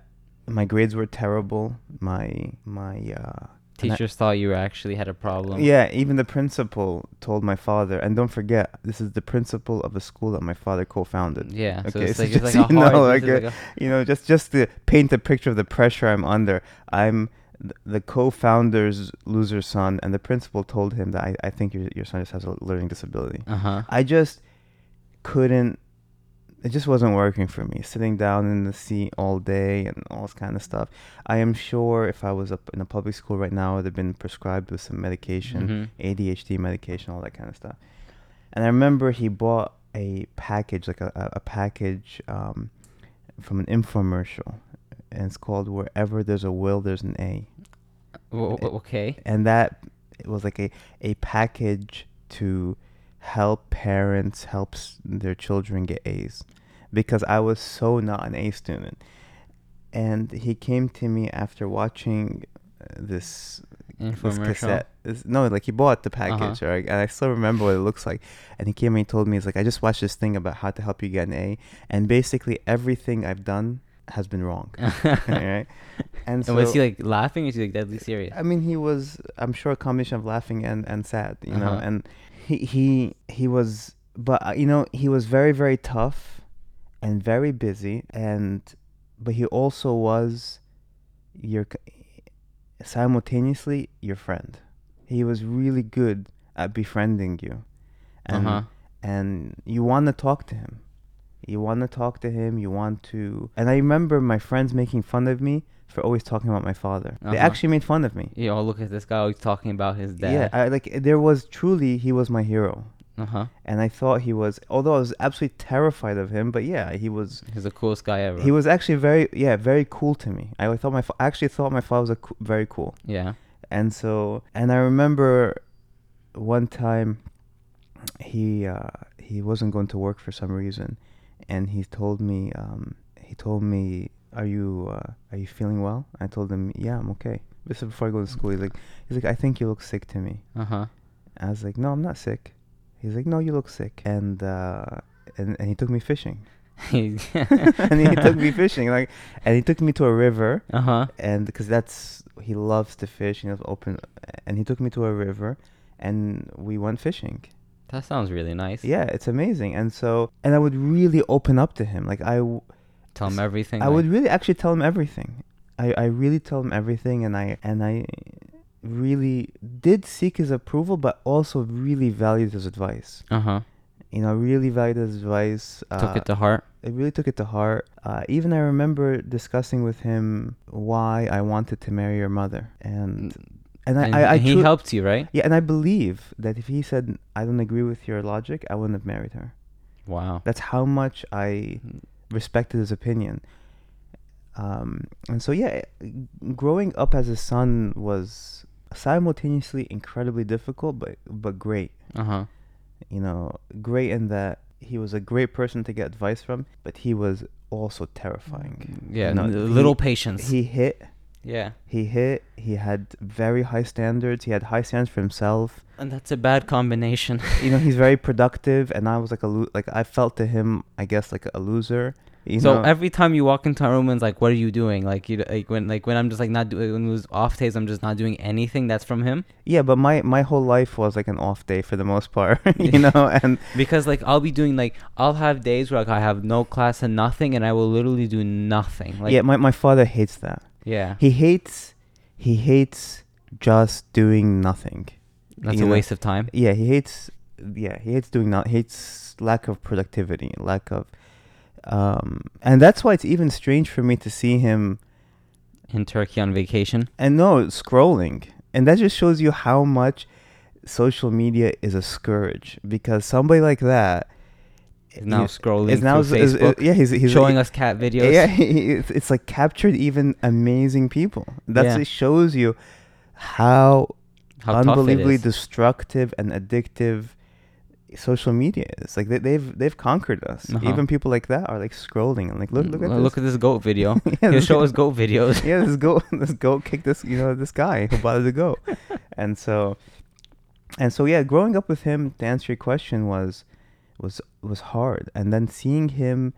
Speaker 1: my grades were terrible my my uh and I-
Speaker 2: Teachers thought you actually had a problem.
Speaker 1: yeah, even the principal told my father, and don't forget, this is the principal of a school that my father co-founded.
Speaker 2: Yeah. So
Speaker 1: Okay,
Speaker 2: it's
Speaker 1: so
Speaker 2: like, it's
Speaker 1: just
Speaker 2: like a
Speaker 1: you
Speaker 2: hard.
Speaker 1: know, like,
Speaker 2: is
Speaker 1: uh,
Speaker 2: like
Speaker 1: You know, just just to paint a picture of the pressure I'm under. I'm the co-founder's loser son, and the principal told him that I, I think your your son just has a learning disability.
Speaker 2: uh-huh.
Speaker 1: I just couldn't. It just wasn't working for me. Sitting down in the seat all day and all this kind of stuff. I am sure if I was up in a public school right now, I'd have been prescribed with some medication,
Speaker 2: Mhm.
Speaker 1: ADHD medication, all that kind of stuff. And I remember he bought a package, like a, a, package um, from an infomercial, and it's called "Wherever There's a Will, There's an A."
Speaker 2: Okay.
Speaker 1: and that it was like a, a package to help parents help s- their children get A's because I was so not an A student. And he came to me after watching uh, this this cassette. This, no, like he bought the
Speaker 2: Uh-huh.
Speaker 1: package, right? And I still remember what it looks like. And he came and he told me, he's like, I just watched this thing about how to help you get an A. And basically everything I've done has been wrong. [LAUGHS] right? And [LAUGHS]
Speaker 2: And
Speaker 1: so
Speaker 2: was he like laughing? Or was he like deadly serious?
Speaker 1: I mean, he was. I'm sure a combination of laughing and and sad. You know,
Speaker 2: Uh-huh.
Speaker 1: and he he he was. But uh, you know, he was very very tough, and very busy, and but he also was your simultaneously your friend. He was really good at befriending you, and
Speaker 2: Uh-huh.
Speaker 1: and you want to talk to him. You want to talk to him. You want to. And I remember my friends making fun of me for always talking about my father. They
Speaker 2: Uh-huh.
Speaker 1: actually made fun of me.
Speaker 2: Yeah, oh look at this guy always talking about his dad.
Speaker 1: Yeah, I, like there was truly he was my hero,
Speaker 2: uh huh.
Speaker 1: and I thought he was. Although I was absolutely terrified of him, but yeah, he was.
Speaker 2: He's the coolest guy ever.
Speaker 1: He was actually very yeah very cool to me. I thought my I actually thought my father was a coo- very cool,
Speaker 2: Yeah.
Speaker 1: and so and I remember one time he uh, he wasn't going to work for some reason, and he told me um, he told me are you uh, are you feeling well? I told him yeah I'm okay. This is before I go to school. He's like he's like I think you look sick to me.
Speaker 2: Uh huh.
Speaker 1: I was like, no, I'm not sick. He's like, no, you look sick. And uh, and and he took me fishing. [LAUGHS] [LAUGHS] and he took me fishing, like, and he took me to a river,
Speaker 2: Uh huh.
Speaker 1: and because that's he loves to fish, he loves open, and he took me to a river, and we went fishing.
Speaker 2: That sounds really nice.
Speaker 1: Yeah, it's amazing. And so, and I would really open up to him, like I, w-
Speaker 2: Tell him everything.
Speaker 1: I
Speaker 2: like-
Speaker 1: would really actually tell him everything. I, I really tell him everything, and I and I really did seek his approval, but also really valued his advice.
Speaker 2: Uh huh.
Speaker 1: You know, really valued his advice.
Speaker 2: Took
Speaker 1: uh,
Speaker 2: it to heart.
Speaker 1: I really took it to heart. Uh, even I remember discussing with him why I wanted to marry your mother, and and I, I, I
Speaker 2: he
Speaker 1: tru-
Speaker 2: helped you, right?
Speaker 1: Yeah, and I believe that if he said I don't agree with your logic, I wouldn't have married her.
Speaker 2: Wow.
Speaker 1: That's how much I respected his opinion. Um, and so yeah, growing up as a son was simultaneously incredibly difficult, but but great.
Speaker 2: Uh huh.
Speaker 1: You know, great in that he was a great person to get advice from, but he was also terrifying.
Speaker 2: Yeah.
Speaker 1: You know,
Speaker 2: n-
Speaker 1: he-
Speaker 2: little patience.
Speaker 1: He hit.
Speaker 2: Yeah.
Speaker 1: He hit. He had very high standards. He had high standards for himself.
Speaker 2: And that's a bad combination. [LAUGHS]
Speaker 1: You know, he's very productive, and I was like a lo- like I felt to him, I guess, like a loser. You
Speaker 2: so
Speaker 1: know?
Speaker 2: every time you walk into a room and it's like, what are you doing? Like you like when like when I'm just like not doing when it was off days, I'm just not doing anything. That's from him.
Speaker 1: Yeah, but my my whole life was like an off day for the most part, [LAUGHS] you know, and [LAUGHS]
Speaker 2: Because like I'll be doing like I'll have days where like I have no class and nothing, and I will literally do nothing. Like
Speaker 1: yeah, my my father hates that.
Speaker 2: Yeah,
Speaker 1: He hates he hates just doing nothing.
Speaker 2: that's
Speaker 1: you
Speaker 2: a
Speaker 1: know,
Speaker 2: waste of time.
Speaker 1: Yeah, he hates yeah, he hates doing not hates lack of productivity, lack of um and that's why it's even strange for me to see him
Speaker 2: In Turkey on vacation.
Speaker 1: and no scrolling. And that just shows you how much social media is a scourge because somebody like that
Speaker 2: Is now scrolling
Speaker 1: is now
Speaker 2: through
Speaker 1: is- is-
Speaker 2: Facebook,
Speaker 1: yeah, he's, he's
Speaker 2: showing
Speaker 1: he-
Speaker 2: us cat videos.
Speaker 1: Yeah, he- it's, it's like captured even amazing people. That's
Speaker 2: Yeah.
Speaker 1: it shows you how,
Speaker 2: How
Speaker 1: unbelievably destructive and addictive social media is. Like they, they've they've conquered us.
Speaker 2: Uh-huh.
Speaker 1: Even people like that are like scrolling and like look look at
Speaker 2: L-
Speaker 1: this.
Speaker 2: look at this goat video. [LAUGHS]
Speaker 1: Yeah,
Speaker 2: He'll
Speaker 1: this-
Speaker 2: show us goat videos. [LAUGHS]
Speaker 1: yeah, this goat [LAUGHS] this goat kicked this you know this guy who bought the goat, and so and so yeah, growing up with him to answer your question was was was hard, and then seeing him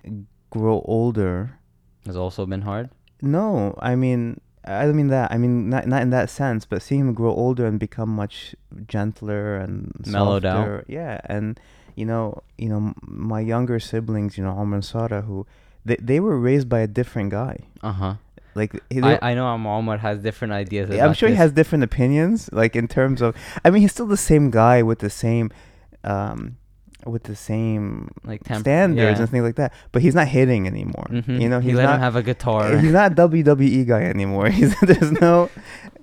Speaker 1: grow older
Speaker 2: Has also been hard.
Speaker 1: No, I mean, I don't mean that. I mean, not not in that sense, but seeing him grow older and become much gentler and
Speaker 2: Mellowed out.
Speaker 1: Yeah, and you know, you know, my younger siblings, you know, Omar and Sara, who they they were raised by a different guy.
Speaker 2: Uh huh.
Speaker 1: Like
Speaker 2: I, I know Omar has different ideas.
Speaker 1: I'm sure he has different opinions, like in terms of. I mean, he's still the same guy with the same, um, with the same
Speaker 2: like temp-
Speaker 1: standards
Speaker 2: yeah.
Speaker 1: and things like that. But he's not hitting anymore.
Speaker 2: Mhm.
Speaker 1: You know,
Speaker 2: he let
Speaker 1: not.
Speaker 2: him have a guitar.
Speaker 1: He's not [LAUGHS] WWE guy anymore. [LAUGHS] He's there's no,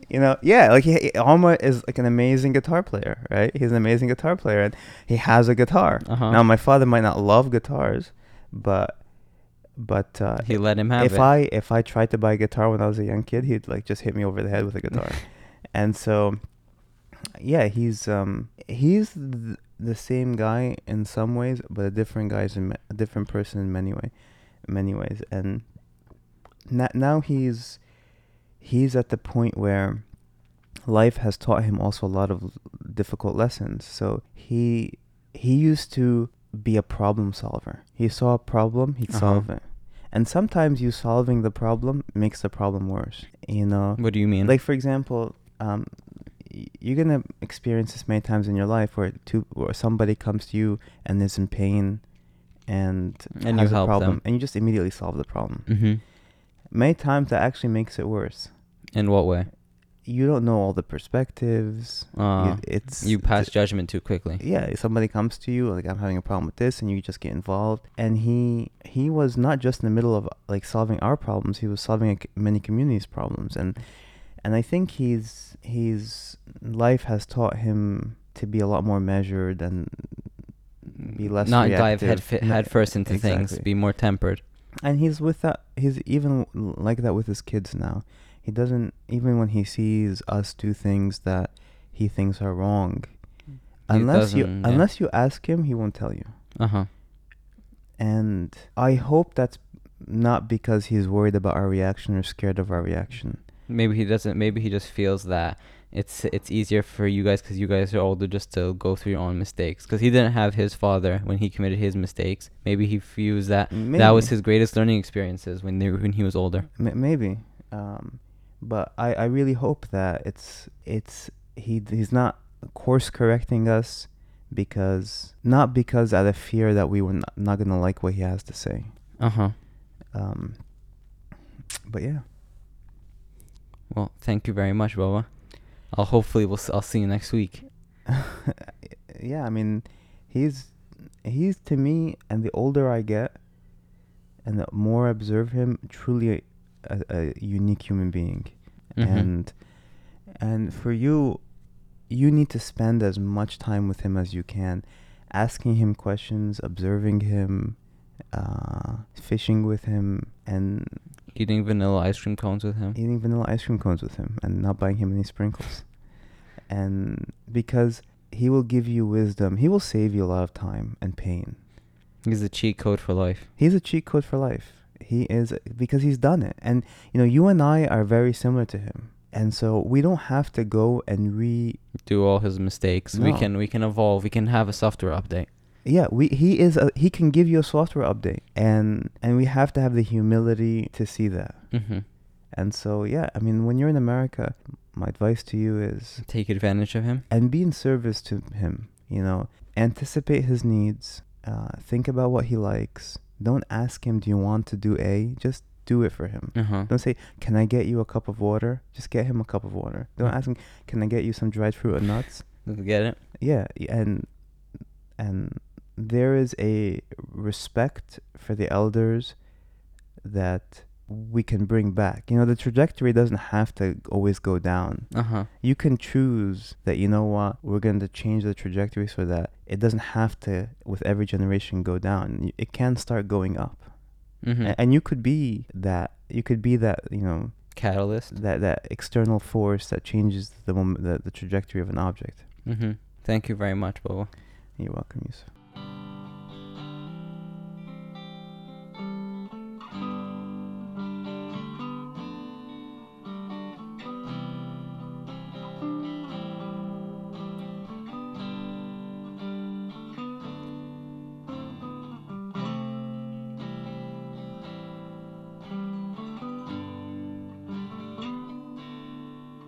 Speaker 1: you know, yeah. Like he, Alma is like an amazing guitar player, right? He's an amazing guitar player, and he has a guitar.
Speaker 2: Uh-huh.
Speaker 1: Now, my father might not love guitars, but but uh,
Speaker 2: he let him have
Speaker 1: if
Speaker 2: it.
Speaker 1: I if I tried to buy a guitar when I was a young kid, he'd like just hit me over the head with a guitar, [LAUGHS] and so yeah, he's um he's th- the same guy in some ways, but a different guy's in ma- a different person in many way, many ways, and na- now he's he's at the point where life has taught him also a lot of difficult lessons. So he he used to be a problem solver. He saw a problem, he'd
Speaker 2: Uh-huh.
Speaker 1: solve it. and sometimes you solving the problem makes the problem worse. You know,
Speaker 2: What do you mean?
Speaker 1: like for example, um, you're gonna experience this many times in your life where two or somebody comes to you and is in pain, and
Speaker 2: And you
Speaker 1: has a
Speaker 2: help
Speaker 1: problem,
Speaker 2: them.
Speaker 1: and you just immediately solve the problem.
Speaker 2: mm-hmm.
Speaker 1: Many times that actually makes it worse.
Speaker 2: In what way?
Speaker 1: You don't know all the perspectives.
Speaker 2: Uh,
Speaker 1: It- it's
Speaker 2: you pass
Speaker 1: th-
Speaker 2: judgment too quickly.
Speaker 1: yeah somebody comes to you like i'm having a problem with this and you just get involved and he he was not just in the middle of like solving our problems he was solving a c many communities problems and and i think he's he's life has taught him to be a lot more measured and be less
Speaker 2: Not dive head,
Speaker 1: reactive.
Speaker 2: fi- head first into things. Be more tempered.
Speaker 1: and he's with that he's even like that with his kids now he doesn't even when he sees us do things that he thinks are wrong unless you
Speaker 2: yeah.
Speaker 1: unless you ask him he won't tell you
Speaker 2: Uh huh.
Speaker 1: and I hope that's not because he's worried about our reaction or scared of our reaction.
Speaker 2: Maybe he doesn't. Maybe he just feels that it's it's easier for you guys because you guys are older just to go through your own mistakes. Because he didn't have his father when he committed his mistakes. Maybe he feels that that was his greatest learning experiences when they, when he was older.
Speaker 1: M- maybe, um, but I, I really hope that it's it's he he's not course correcting us because not because out of fear that we were not, not gonna like what he has to say.
Speaker 2: Uh huh.
Speaker 1: Um, but yeah,
Speaker 2: Well, thank you very much, Boba. I'll hopefully we'll s- I'll see you next week. [LAUGHS]
Speaker 1: yeah. I mean, he's he's to me, and the older I get, and the more I observe him, truly a, a, a unique human being.
Speaker 2: Mhm.
Speaker 1: And and for you, you need to spend as much time with him as you can, asking him questions, observing him, uh, fishing with him, and
Speaker 2: Eating vanilla ice cream cones with him.
Speaker 1: eating vanilla ice cream cones with him, and not buying him any sprinkles. And because he will give you wisdom, he will save you a lot of time and pain.
Speaker 2: He's a cheat code for life.
Speaker 1: He's a cheat code for life. He is because he's done it. And you know, you and I are very similar to him. And so we don't have to go and re
Speaker 2: Do all his mistakes. We can we can evolve. We can have a software update.
Speaker 1: Yeah, we he is a, he can give you a software update and and we have to have the humility to see that.
Speaker 2: Mm-hmm.
Speaker 1: And so yeah, I mean when you're in America, my advice to you is
Speaker 2: Take advantage of him.
Speaker 1: and be in service to him, you know, anticipate his needs, uh, think about what he likes. Don't ask him do you want to do A, just do it for him.
Speaker 2: Uh huh.
Speaker 1: Don't say, "Can I get you a cup of water?" Just get him a cup of water. Don't
Speaker 2: Mm.
Speaker 1: ask him, "Can I get you some dried fruit and nuts?" [LAUGHS]
Speaker 2: Get it?
Speaker 1: Yeah, and and there is a respect for the elders that we can bring back. You know, the trajectory doesn't have to always go down.
Speaker 2: Uh huh.
Speaker 1: You can choose that. You know what? We're going to change the trajectory so that it doesn't have to, with every generation, go down. It can start going up,
Speaker 2: Mm-hmm.
Speaker 1: A- and you could be that. You could be that. You know,
Speaker 2: Catalyst.
Speaker 1: that that external force that changes the moment the, the trajectory of an object.
Speaker 2: Mm-hmm. Thank you very much, Boba.
Speaker 1: You're welcome, Yusuf.